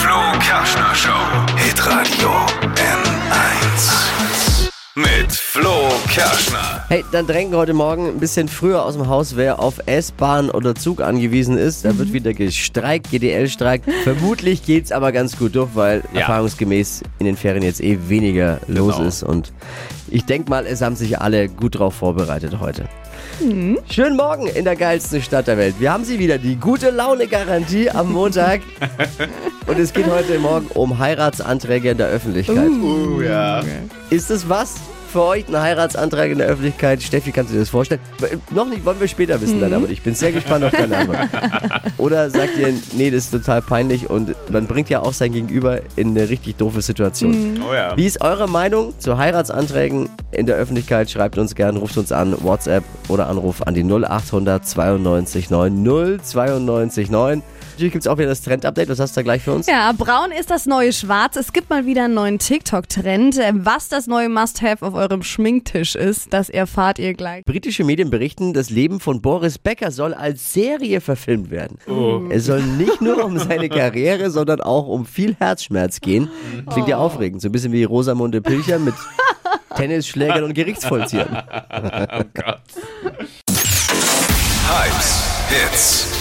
Flo Kerschner Show. Hitradio N1. Mit Flo Kerschner. Hey, dann drängen heute Morgen ein bisschen früher aus dem Haus, wer auf S-Bahn oder Zug angewiesen ist. Da wird wieder gestreikt, GDL-Streik. Vermutlich geht's aber ganz gut durch, weil Ja. erfahrungsgemäß in den Ferien jetzt eh weniger los Genau. ist. Und ich denke mal, es haben sich alle gut drauf vorbereitet heute. Schönen Morgen in der geilsten Stadt der Welt. Wir haben sie wieder, die gute Laune-Garantie am Montag. Und es geht heute Morgen um Heiratsanträge in der Öffentlichkeit. Oh ja. Ist es was für euch, ein Heiratsantrag in der Öffentlichkeit? Steffi, kannst du dir das vorstellen? Noch nicht, wollen wir später wissen dann, aber ich bin sehr gespannt auf deine Antwort. Oder sagt ihr, nee, das ist total peinlich und man bringt ja auch sein Gegenüber in eine richtig doofe Situation. Oh ja. Wie ist eure Meinung zu Heiratsanträgen in der Öffentlichkeit? Schreibt uns gerne, ruft uns an, WhatsApp oder Anruf an die 0800 92 9 092 9. Natürlich gibt es auch wieder das Trend-Update. Was hast du da gleich für uns? Ja, braun ist das neue Schwarz. Es gibt mal wieder einen neuen TikTok-Trend. Äh, Was das neue Must-Have auf eurem Schminktisch ist, das erfahrt ihr gleich. Britische Medien berichten, das Leben von Boris Becker soll als Serie verfilmt werden. Es soll nicht nur um seine Karriere, sondern auch um viel Herzschmerz gehen. Klingt ja aufregend, so ein bisschen wie Rosamunde Pilcher mit Tennisschlägern und Gerichtsvollziehern. Hypes, Hits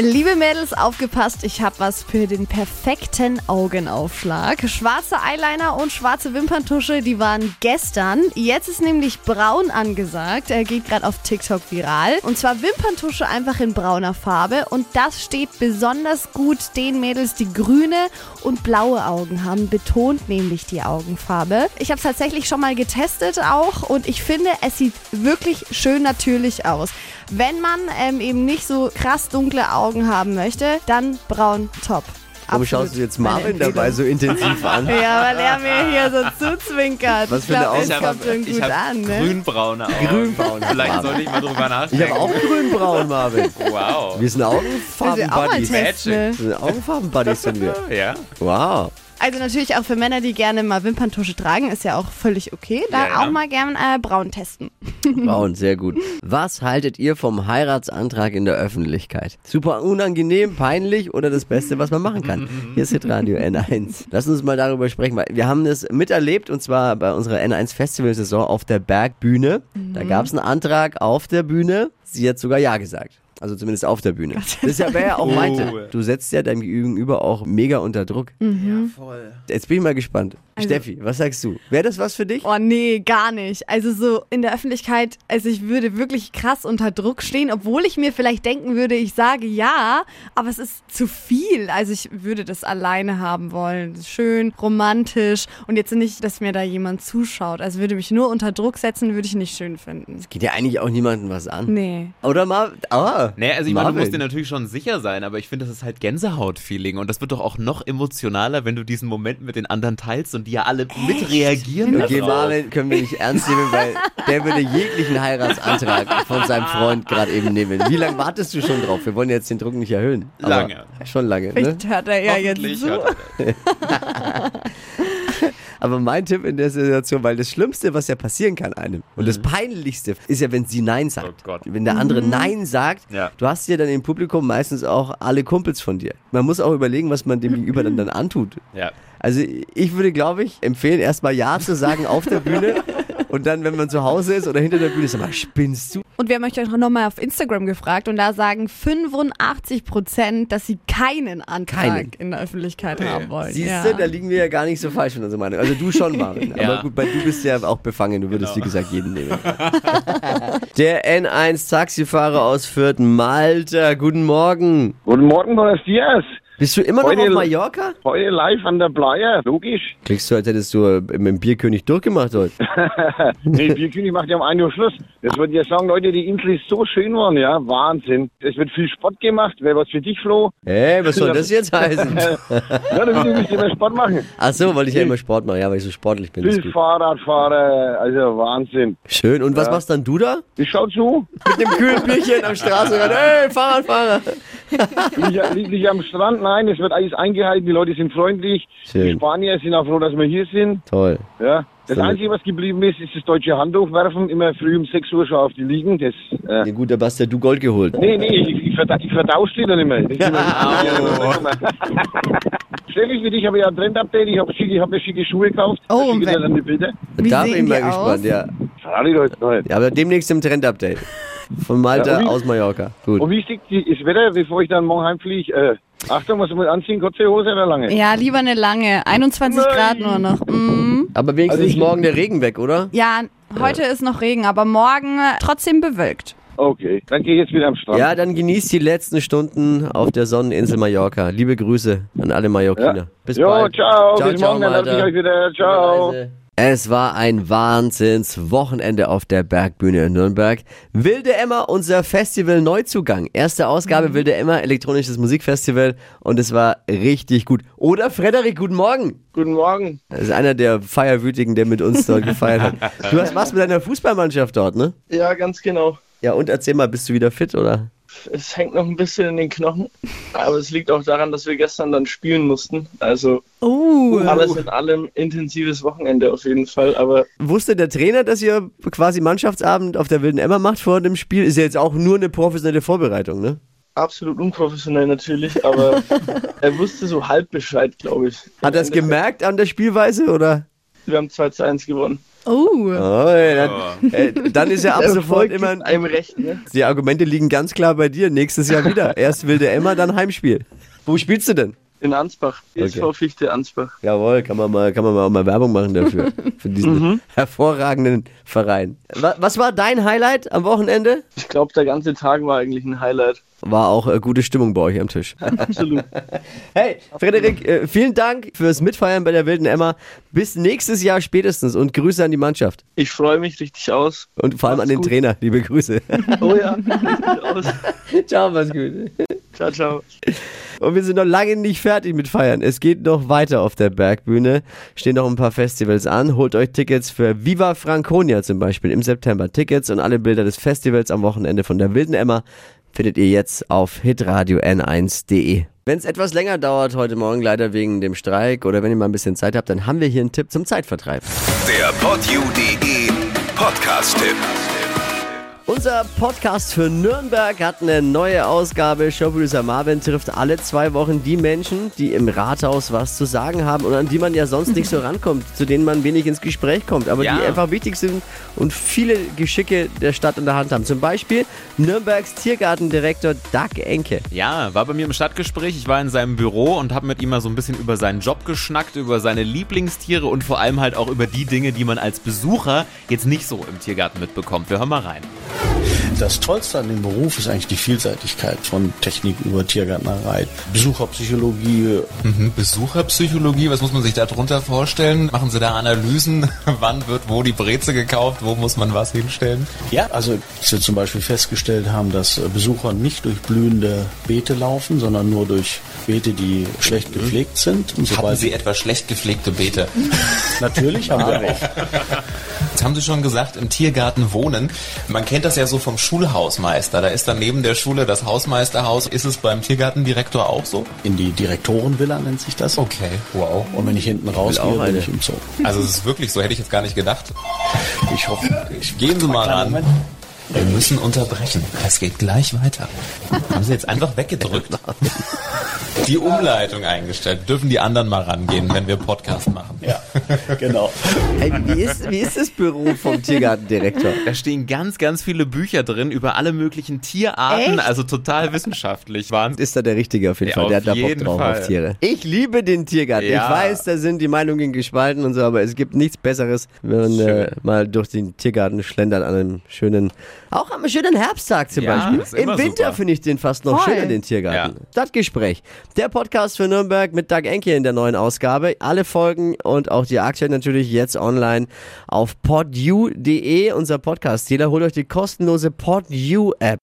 Liebe Mädels, aufgepasst, ich habe was für den perfekten Augenaufschlag. Schwarze Eyeliner und schwarze Wimperntusche, die waren gestern. Jetzt ist nämlich braun angesagt. Er geht gerade auf TikTok viral. Und zwar Wimperntusche einfach in brauner Farbe. Und das steht besonders gut den Mädels, die grüne und blaue Augen haben. Betont nämlich die Augenfarbe. Ich habe es tatsächlich schon mal getestet auch. Und ich finde, es sieht wirklich schön natürlich aus. Wenn man ähm, eben nicht so krass dunkle Augen haben möchte, dann braun top. Warum Absolut schaust du jetzt Marvin dabei so intensiv an? Ja, weil er mir hier so zuzwinkert. Was ich für eine schon ich gut hab an, ne? grünbraune Augen. Grünbraune Vielleicht sollte ich mal drüber Ich nachdenken. habe auch grünbraun, Marvin. Wow. Wir sind Augenfarben-Buddies. Wir sind Augenfarben-Buddies sind wir. Ja. Wow. Also natürlich auch für Männer, die gerne mal Wimperntusche tragen, ist ja auch völlig okay. Da Ja, ja. auch mal gern äh, braun testen. Braun, sehr gut. Was haltet ihr vom Heiratsantrag in der Öffentlichkeit? Super unangenehm, peinlich oder das Beste, was man machen kann? Hier ist Hitradio N1. Lass uns mal darüber sprechen, weil wir haben das miterlebt und zwar bei unserer N1 Festivalsaison auf der Bergbühne. Da gab es einen Antrag auf der Bühne. Sie hat sogar Ja gesagt. Also zumindest auf der Bühne. Das ist ja, wer ja auch Oh. meinte. Du setzt ja deinem Gegenüber auch mega unter Druck. Voll. Jetzt bin ich mal gespannt. Also- Steffi, was sagst du? Wäre das was für dich? Oh nee, gar nicht. Also so in der Öffentlichkeit, also ich würde wirklich krass unter Druck stehen, obwohl ich mir vielleicht denken würde, ich sage ja, aber es ist zu viel. Also ich würde das alleine haben wollen. Schön, romantisch und jetzt nicht, dass mir da jemand zuschaut. Also würde mich nur unter Druck setzen, würde ich nicht schön finden. Geht ja eigentlich auch niemandem was an. Nee. Oder mal. Ah, Nee, also ich meine, du musst dir natürlich schon sicher sein, aber ich finde, das ist halt Gänsehaut-Feeling und das wird doch auch noch emotionaler, wenn du diesen Moment mit den anderen teilst und die ja alle mitreagieren. Okay. Marvin können wir nicht ernst nehmen, weil der würde jeglichen Heiratsantrag von seinem Freund gerade eben nehmen. Wie lange wartest du schon drauf? Wir wollen jetzt den Druck nicht erhöhen. Aber Lange. Schon lange, ne? Vielleicht hört er ja jetzt zu. er. Aber mein Tipp in der Situation, weil das Schlimmste, was ja passieren kann einem und das Peinlichste ist ja, wenn sie Nein sagt. Oh Gott. Wenn der andere Nein sagt, Ja. du hast ja dann im Publikum meistens auch alle Kumpels von dir. Man muss auch überlegen, was man dem Gegenüber dann, dann antut. Ja. Also ich würde, glaube ich, empfehlen, erstmal Ja zu sagen auf der Bühne und dann, wenn man zu Hause ist oder hinter der Bühne, sag mal, spinnst du? Und wir haben euch auch nochmal auf Instagram gefragt und da sagen 85 Prozent, dass sie keinen Antrag Keinen. in der Öffentlichkeit haben wollen. Siehst ja. du, da liegen wir ja gar nicht so falsch von unserer Meinung. Also du schon, Marvin. Ja. Aber gut, weil du bist ja auch befangen. Du würdest, Genau. wie gesagt, jeden nehmen. Der N1-Taxifahrer aus Fürth, Malta. Guten Morgen. Guten Morgen, buenos dias. Bist du immer noch Heute- auf Mallorca? Heute live an der Playa, logisch. Klingst du, als hättest du äh, mit dem Bierkönig durchgemacht heute. Nee, Bierkönig macht ja um 1 Uhr Schluss. Das würde ich ja sagen, Leute, die Insel ist so schön geworden, ja, Wahnsinn. Es wird viel Sport gemacht, wäre was für dich, Flo. Hey, was soll das jetzt heißen? Ja, du musst immer Sport machen. Ach so, weil ich ja immer Sport mache. Ja, weil ich so sportlich bin. Viel. Fahrradfahrer, also Wahnsinn. Schön. Und was machst dann du da? Ich schau zu. Mit dem kühlen Bierchen am Straßenrand. Hey, Fahrradfahrer. liege ich am Strand? Nein, es wird alles eingehalten, die Leute sind freundlich. Schön. Die Spanier sind auch froh, dass wir hier sind. Toll. Ja. Das So. Einzige, was geblieben ist, ist das deutsche Handhochwerfen. Immer früh um 6 Uhr schon auf die Liegen. Das, äh, Ja, gut, da hast ja du Gold geholt. nee, nee, ich, ich, verda ich vertausche die dann immer. Steffi, für dich habe ich ja ein Trend-Update. Ich habe schicke, ich hab mir schicke Schuhe gekauft. Oh, Da schicke ich dir wer- dann die Bilder. Wie da bin ich mal gespannt, aus? ja. Heute. Ja, aber demnächst im Trend-Update. Von Malta Ja, wie- aus Mallorca. Gut. Und wie die, das Wetter, bevor ich dann morgen heimfliege? Äh, Achtung, was muss ich anziehen? Kurze Hose oder lange? Ja, lieber eine lange. 21 Nein. Grad nur noch. Mm. Aber wenigstens Also morgen der Regen weg, oder? Ja, heute ist noch Regen, aber morgen äh, trotzdem bewölkt. Okay, dann gehe ich jetzt wieder am Strand. Ja, dann genießt die letzten Stunden auf der Sonneninsel Mallorca. Liebe Grüße an alle Mallorquiner. Ja. Bis jo, bald. ciao, Ciao, bis ciao, morgen, dann lasse ich euch wieder. Ciao. Es war ein Wahnsinns-Wochenende auf der Bergbühne in Nürnberg. Wilde Emma, unser Festival-Neuzugang. Erste Ausgabe Wilde Emma, elektronisches Musikfestival und es war richtig gut. Oder Frederik, guten Morgen. Guten Morgen. Das ist einer der Feierwütigen, der mit uns dort gefeiert hat. Du hast was mit deiner Fußballmannschaft dort, ne? Ja, ganz genau. Ja, und erzähl mal, bist du wieder fit, oder? Es hängt noch ein bisschen in den Knochen, aber es liegt auch daran, dass wir gestern dann spielen mussten. Also Oh. alles in allem intensives Wochenende auf jeden Fall. Aber Wusste der Trainer, dass ihr quasi Mannschaftsabend auf der Wilden Emma macht vor dem Spiel? Ist ja jetzt auch nur eine professionelle Vorbereitung, ne? absolut unprofessionell natürlich. Aber er wusste so halb Bescheid, glaube ich. Hat er es gemerkt an der Spielweise, oder? Wir haben 2 zu 1 gewonnen. Oh. Oh, dann, äh, dann ist ja ab sofort immer. einem recht, ne? Die Argumente liegen ganz klar bei dir. Nächstes Jahr wieder. Erst Wilde Emma, dann Heimspiel. Wo spielst du denn? In Ansbach. ESV Fichte Ansbach. Jawohl, kann man mal, kann man mal, auch mal Werbung machen dafür. Für diesen hervorragenden Verein. Wa- Was war dein Highlight am Wochenende? Ich glaube, der ganze Tag war eigentlich ein Highlight. War auch äh, gute Stimmung bei euch am Tisch. Absolut. Hey, Frederik, äh, vielen Dank fürs Mitfeiern bei der Wilden Emma. Bis nächstes Jahr spätestens und Grüße an die Mannschaft. Ich freue mich richtig aus. Und vor allem an den gut. Trainer. Liebe Grüße. Oh ja, richtig aus. ciao, mach's gut. Ciao, ciao. Und wir sind noch lange nicht fertig mit Feiern. Es geht noch weiter auf der Bergbühne. Stehen noch ein paar Festivals an. Holt euch Tickets für Viva Franconia zum Beispiel im September. Tickets und alle Bilder des Festivals am Wochenende von der Wilden Emma findet ihr jetzt auf hitradio n1.de. Wenn es etwas länger dauert heute Morgen, leider wegen dem Streik oder wenn ihr mal ein bisschen Zeit habt, dann haben wir hier einen Tipp zum Zeitvertreib. Der podyou.de Podcast-Tipp. Unser Podcast für Nürnberg hat eine neue Ausgabe. Showproducer Marvin trifft alle zwei Wochen die Menschen, die im Rathaus was zu sagen haben und an die man ja sonst nicht so rankommt, zu denen man wenig ins Gespräch kommt, aber Ja. die einfach wichtig sind und viele Geschicke der Stadt in der Hand haben. Zum Beispiel Nürnbergs Tiergartendirektor Doug Enke. Ja, war bei mir im Stadtgespräch. Ich war in seinem Büro und habe mit ihm mal so ein bisschen über seinen Job geschnackt, über seine Lieblingstiere und vor allem halt auch über die Dinge, die man als Besucher jetzt nicht so im Tiergarten mitbekommt. Wir hören mal rein. Das Tollste an dem Beruf ist eigentlich die Vielseitigkeit von Technik über Tiergärtnerei, Besucherpsychologie. Mhm, Besucherpsychologie, was muss man sich darunter vorstellen? Machen Sie da Analysen? Wann wird wo die Breze gekauft? Wo muss man was hinstellen? Ja, also dass wir zum Beispiel festgestellt haben, dass Besucher nicht durch blühende Beete laufen, sondern nur durch Beete, die schlecht gepflegt sind. Und Hatten Sie etwa schlecht gepflegte Beete? natürlich haben wir auch. Jetzt haben Sie schon gesagt, im Tiergarten wohnen. Man kennt das ja so vom Schulhausmeister. Da ist dann neben der Schule das Hausmeisterhaus. Ist es beim Tiergartendirektor auch so? In die Direktorenvilla nennt sich das. Okay, wow. Und wenn ich hinten rausgehe, bin ich im Zoo. Also es ist wirklich so, hätte ich jetzt gar nicht gedacht. Ich hoffe, ich Gehen Sie mal ran. Moment. Wir müssen unterbrechen. Es geht gleich weiter. Haben Sie jetzt einfach weggedrückt. Die Umleitung eingestellt. Dürfen die anderen mal rangehen, wenn wir Podcast machen. Ja, genau. Hey, wie, ist, wie ist das Büro vom Tiergartendirektor? Da stehen ganz, ganz viele Bücher drin über alle möglichen Tierarten, Echt? also total wissenschaftlich. Wahnsinn. Ist da der Richtige auf jeden Ja, Fall. Der auf hat da Bock jeden drauf Fall. auf Tiere. Ich liebe den Tiergarten. Ja. Ich weiß, da sind die Meinungen gespalten und so, aber es gibt nichts Besseres, wenn man äh, mal durch den Tiergarten schlendert an einem schönen, auch am schönen Herbsttag zum Ja, ist Beispiel. Im Winter finde ich den fast noch Voll. schöner, den Tiergarten. Ja. Stadtgespräch. Der Podcast für Nürnberg mit Doug Enke in der neuen Ausgabe. Alle Folgen und auch die aktuell natürlich jetzt online auf podu.de, unser Podcast-Dealer. Holt euch die kostenlose PodU-App.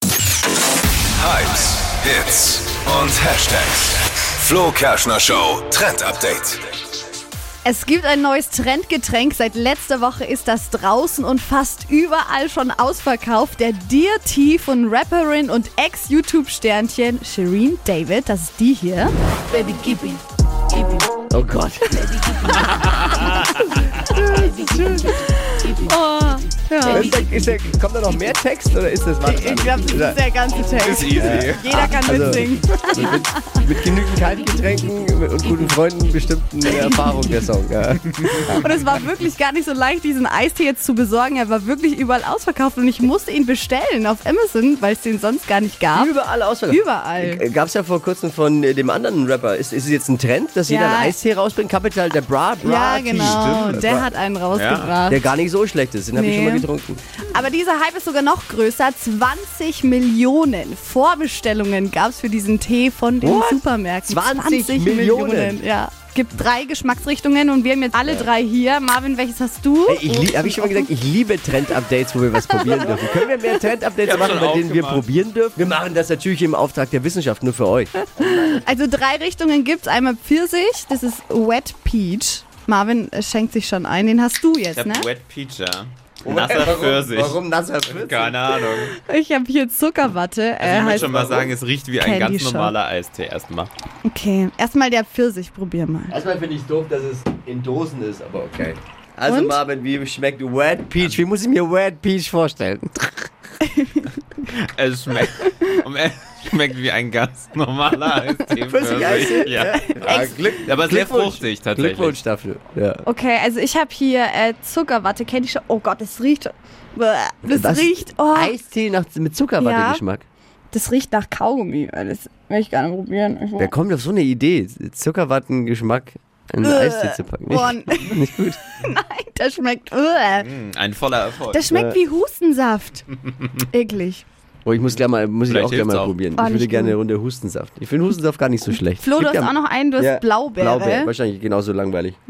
Hypes, Hits und Hashtags. Flo Kerschner Show Trend Update. Es gibt ein neues Trendgetränk. Seit letzter Woche ist das draußen und fast überall schon ausverkauft. Der Dear Tea von Rapperin und Ex-YouTube-Sternchen Shireen David. Das ist die hier. Baby, keep it. Keep it. Oh God. Oh, ja. Ist der, ist der, kommt da noch mehr Text oder ist das was? Ich glaube, das ist der ganze Text. Ist easy. Jeder kann Also- mitsingen. mit, mit genügend Kaltgetränken und guten Freunden bestimmt eine Erfahrung der Song. Ja. Und es war wirklich gar nicht so leicht, diesen Eistee jetzt zu besorgen. Er war wirklich überall ausverkauft und ich musste ihn bestellen auf Amazon, weil es den sonst gar nicht gab. Überall ausverkauft. Überall. Gab es ja vor kurzem von äh, dem anderen Rapper. Ist, ist es jetzt ein Trend, dass jeder Ja. einen Eistee rausbringt? Capital, der Bra, Bra Ja, genau. Stimmt. Der hat einen rausgebracht. Der gar nicht so schlecht ist. Den habe ich Nee. schon mal getrunken. Aber dieser Hype ist sogar noch größer. 20 Millionen Vorbestellungen gab es für diesen Tee von den What? Supermärkten. 20 Millionen? Ja. Gibt drei Geschmacksrichtungen und wir haben jetzt alle drei hier. Marvin, welches hast du? Ey, ich lieb- Hab ich schon mal gesagt, ich liebe Trend-Updates, wo wir was probieren dürfen. Können wir mehr Trend-Updates Ich machen, bei denen wir probieren dürfen? Wir machen das natürlich im Auftrag der Wissenschaft, nur für euch. Also drei Richtungen gibt's. Einmal Pfirsich, das ist Wet Peach. Marvin äh, schenkt sich schon ein. Den hast du Ich jetzt, hab ne? Wet Peach, ja. Nasser Pfirsich. Warum nasser Pfirsich? Keine Ahnung. Ich habe hier Zuckerwatte. Also ich muss heißt, schon mal sagen, es riecht wie ein Candy ganz Shop. normaler Eistee erstmal. okay, erstmal der Pfirsich, probier mal. Erstmal finde ich doof, dass es in Dosen ist, aber okay. Also Und? Marvin, wie schmeckt Wet Peach? Wie muss ich mir Wet Peach vorstellen? Es schmeckt, um schmeckt wie ein ganz normaler Eistee. Pfirsich-Eistee? Ja. Ja, Glück, Aber sehr fruchtig tatsächlich. Glückwunsch dafür. Ja. Okay, also ich habe hier äh, Zuckerwatte. Kennt ihr schon? Oh Gott, das riecht. Das Was? riecht. Oh, Eistee nach, mit Zuckerwatte-Geschmack. das riecht nach Kaugummi. Das will ich gerne probieren. Ich Wer kommt auf so eine Idee? Zuckerwatten-Geschmack in Äh, Eistee zu packen? boah, Nicht, nicht gut. das schmeckt. Äh. Mm, Ein voller Erfolg. Das schmeckt wie Hustensaft. Eklig. Oh, ich muss, gleich mal, muss ich auch gerne mal auch. probieren. Oh, ich würde gerne eine Runde Hustensaft. Ich finde Hustensaft gar nicht so schlecht. Flo, du hast ja- auch noch einen, du hast Ja, Blaubeere. Blaubeer, wahrscheinlich genauso langweilig.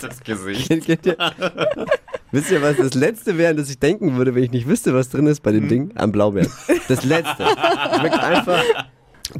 das Gesicht. Wisst ihr, was das Letzte wäre, das ich denken würde, wenn ich nicht wüsste, was drin ist bei Hm. dem Ding? Am Blaubeeren. Das Letzte. Schmeckt einfach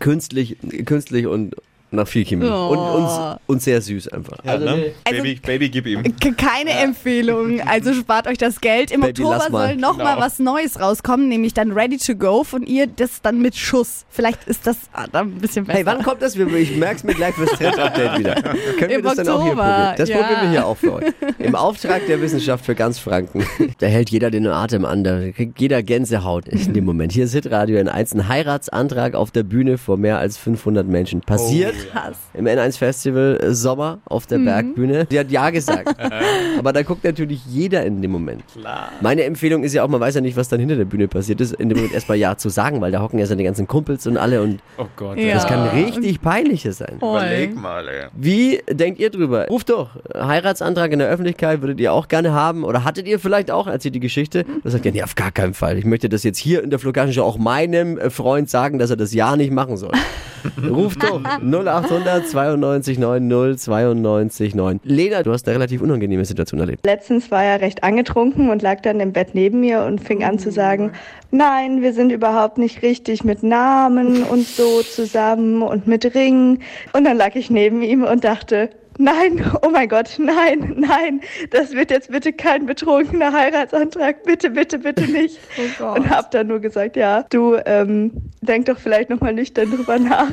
künstlich, künstlich und nach viel Chemie. Oh. Und, und, und sehr süß einfach. Ja, also, ne? nee. Also- Baby, Baby, gib ihm. Ke- Keine Empfehlung, also spart euch das Geld. Im Baby, Oktober soll noch mal Genau. was Neues rauskommen, nämlich dann Ready to Go von ihr, das dann mit Schuss. Vielleicht ist das ah, dann ein bisschen besser. Hey, wann kommt das? Ich merk's mir gleich fürs Trend-Update wieder. Können wir Im das dann auch hier Oktober, probieren? Das ja. probieren wir hier auch für euch. Im Auftrag der Wissenschaft für ganz Franken. Da hält jeder den Atem an, da kriegt jeder Gänsehaut in dem Moment. Hier ist Hitradio N1, ein Heiratsantrag auf der Bühne vor mehr als 500 Menschen. Passiert Krass. im N1 Festival äh, Sommer auf der Bergbühne. Die hat Ja gesagt. Aber da guckt natürlich jeder in dem Moment. Klar. Meine Empfehlung ist ja auch, man weiß ja nicht, was dann hinter der Bühne passiert ist, in dem Moment erstmal Ja zu sagen, weil da hocken ja seine ganzen Kumpels und alle und Oh Gott. Ja. das kann richtig peinliches sein. Überleg mal, ey. Wie denkt ihr drüber? Ruft doch. Heiratsantrag in der Öffentlichkeit würdet ihr auch gerne haben? Oder hattet ihr vielleicht auch, erzählt die Geschichte? Da sagt ihr, nee, auf gar keinen Fall. Ich möchte das jetzt hier in der Flughafen auch meinem äh, Freund sagen, dass er das ja nicht machen soll. Ruft doch. 0800 92 90 92 9. Lena, du hast eine relativ unangenehme Situation erlebt. Letztens war er recht angetrunken und lag dann im Bett neben mir und fing an zu sagen, nein, wir sind überhaupt nicht richtig mit Namen und so zusammen und mit Ringen. Und dann lag ich neben ihm und dachte, nein, oh mein Gott, nein, nein, das wird jetzt bitte kein betrunkener Heiratsantrag, bitte, bitte, bitte nicht. und hab dann nur gesagt, ja, du, ähm, denk doch vielleicht nochmal nüchtern drüber nach.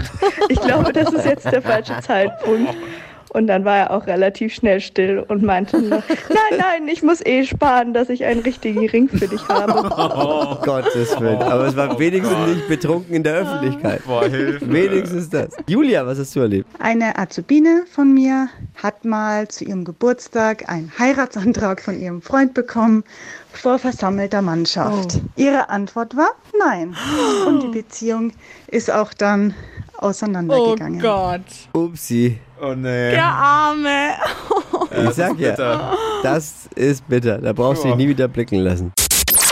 Ich glaube, das ist jetzt der falsche Zeitpunkt. Und dann war er auch relativ schnell still und meinte nur, nein, nein, ich muss eh sparen, dass ich einen richtigen Ring für dich habe. Oh, Gottes Willen. Aber es war wenigstens nicht betrunken in der Öffentlichkeit. Boah, Hilfe. Wenigstens das. Julia, was hast du erlebt? Eine Azubine von mir hat mal zu ihrem Geburtstag einen Heiratsantrag von ihrem Freund bekommen vor versammelter Mannschaft. Ihre Antwort war nein. Und die Beziehung ist auch dann Oh auseinandergegangen. Gott. Upsi. Oh nee. Der Arme. Ich sag ja, das ist bitter. Da brauchst du dich nie wieder blicken lassen.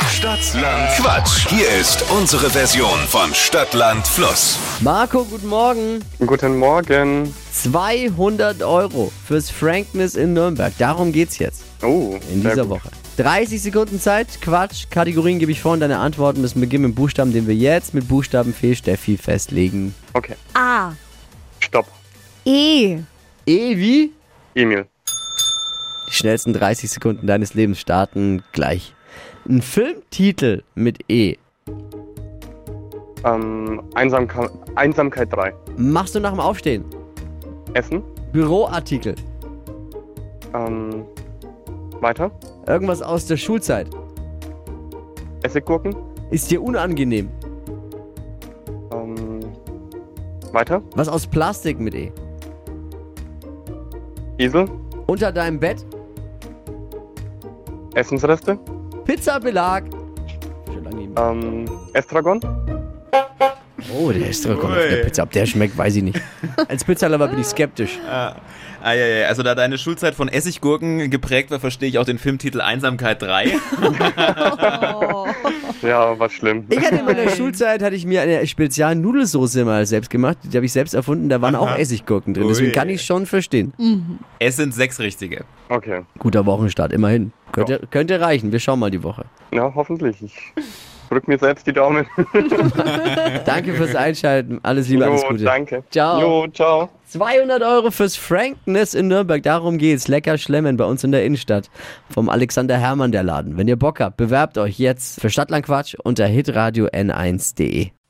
Stadtland Quatsch. Hier ist unsere Version von Stadtland Fluss. Marco, guten Morgen. Guten Morgen. 200 Euro fürs Frankness in Nürnberg. Darum geht's jetzt Oh, in dieser gut. Woche. 30 Sekunden Zeit, Quatsch. Kategorien gebe ich vor und deine Antworten müssen beginnen mit Buchstaben, den wir jetzt mit Buchstaben Fee Steffi festlegen. Okay, A. stopp. E. E wie? Emil. Die schnellsten 30 Sekunden deines Lebens starten gleich. Ein Filmtitel mit E. Ähm, Einsamka Einsamkeit 3. Machst du nach dem Aufstehen? Essen. Büroartikel. Ähm, weiter. Irgendwas aus der Schulzeit. Essiggurken. Ist dir unangenehm. Ähm, weiter. Was aus Plastik mit E. Esel. Unter deinem Bett. Essensreste. Pizzabelag. Ähm, Estragon. Oh, der Estragon auf der Pizza. Ob der schmeckt, weiß ich nicht. Als Pizzalover bin ich skeptisch. Ah, ah, ja, ja. Also da deine Schulzeit von Essiggurken geprägt war, verstehe ich auch den Filmtitel Einsamkeit 3. Ja, war schlimm. Ich hatte in meiner Schulzeit hatte ich mir eine spezielle Nudelsoße mal selbst gemacht. Die habe ich selbst erfunden. Da waren auch Aha. Essiggurken drin. Deswegen kann ich schon verstehen. Es sind sechs richtige. Okay. Guter Wochenstart, immerhin. Könnte, könnte reichen. Wir schauen mal die Woche. Ja, hoffentlich. Drück mir selbst die Daumen. Danke fürs Einschalten. Alles Liebe, alles Jo, Gute. danke. Ciao. Jo, ciao. 200 Euro fürs Frankness in Nürnberg. Darum geht's. Lecker schlemmen bei uns in der Innenstadt. Vom Alexander Hermann der Laden. Wenn ihr Bock habt, bewerbt euch jetzt für Stadtlandquatsch unter hitradio n1.de.